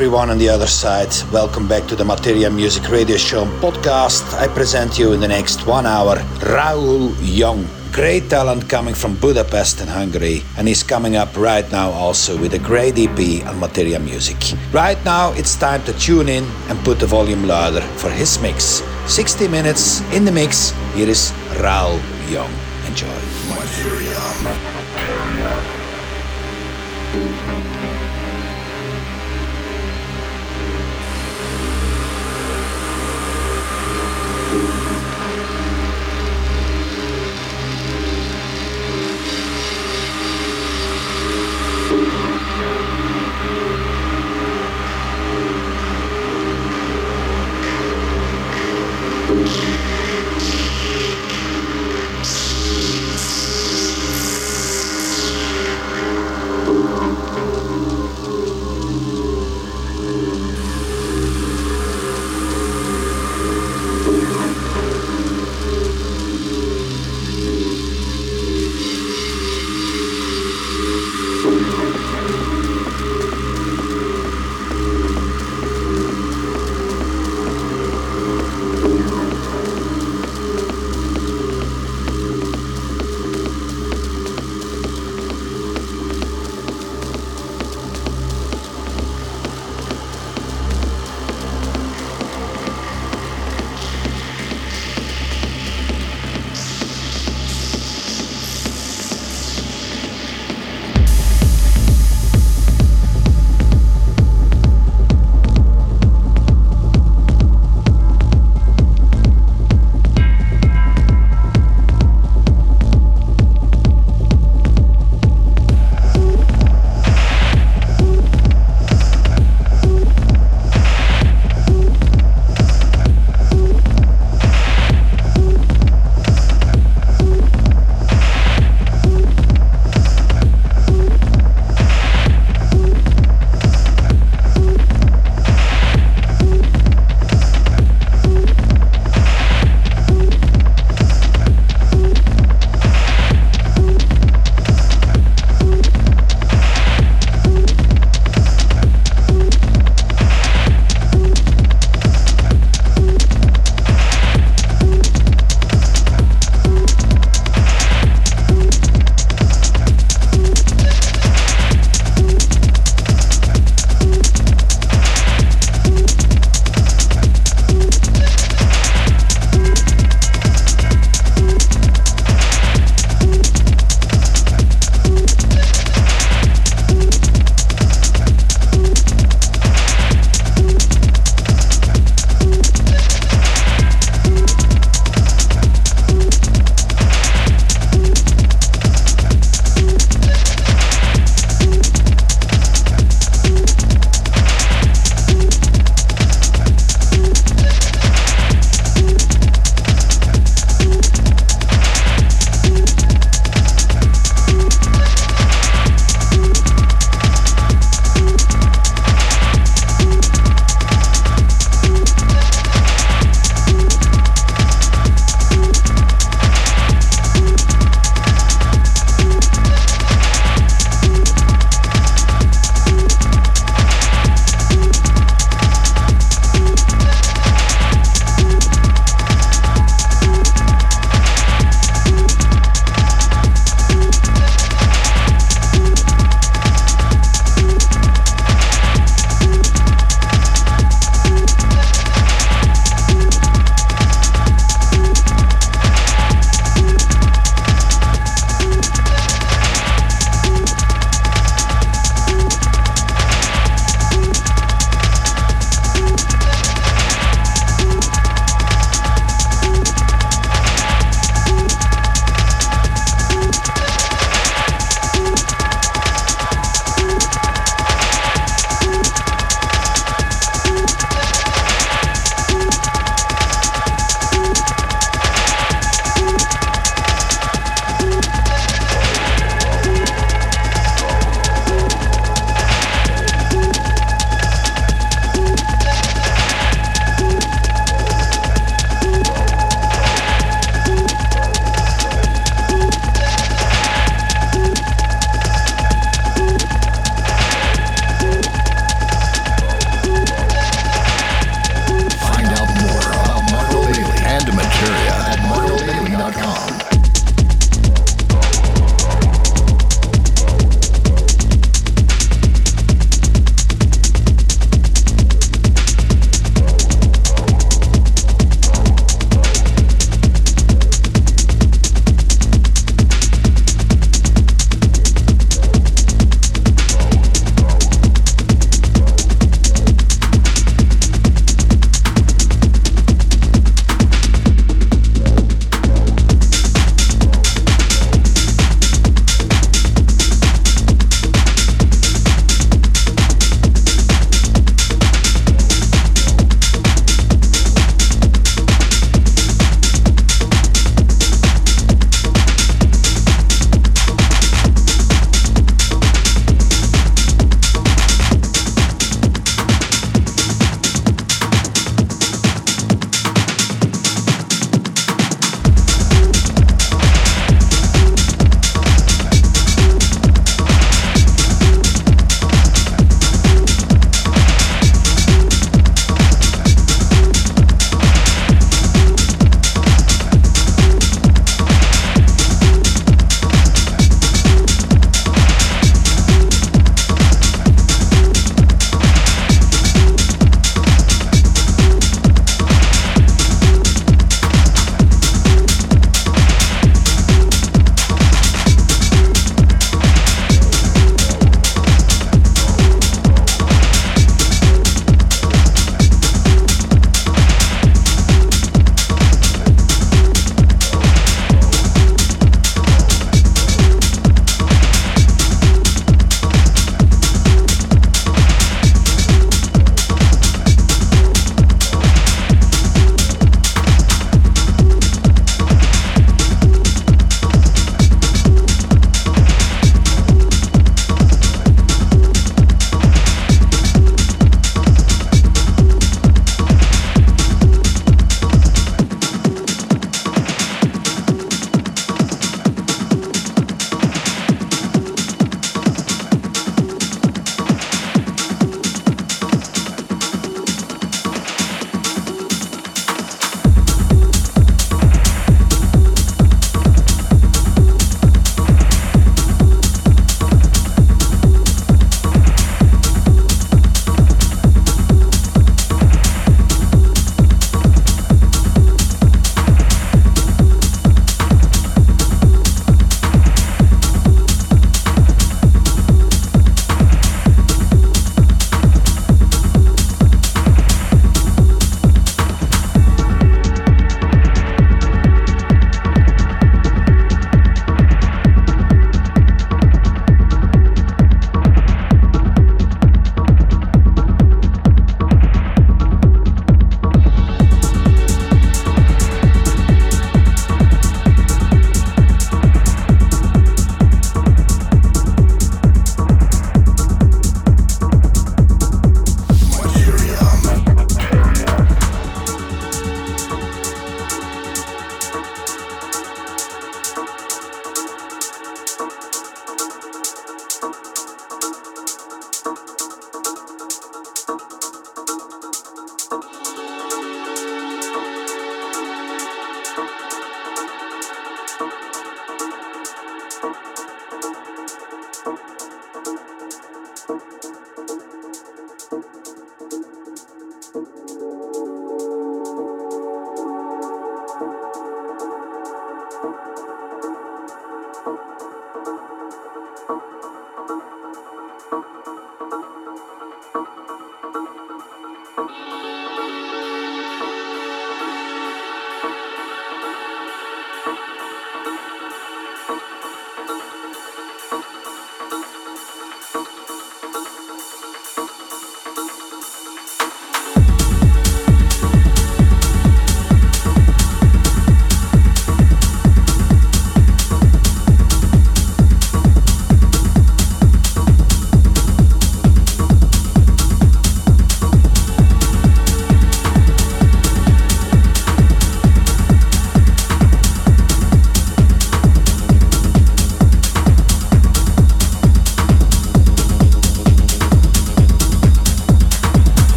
everyone on the other side. Welcome back to the Materia Music Radio Show podcast. I present you in the next one hour Raul Young. Great talent coming from Budapest in Hungary, and he's coming up right now also with a great EP on Materia Music. Right now, it's time to tune in and put the volume louder for his mix. 60 minutes in the mix. Here is Raul Young. Enjoy. Materia. facebook.com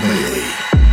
Bailey.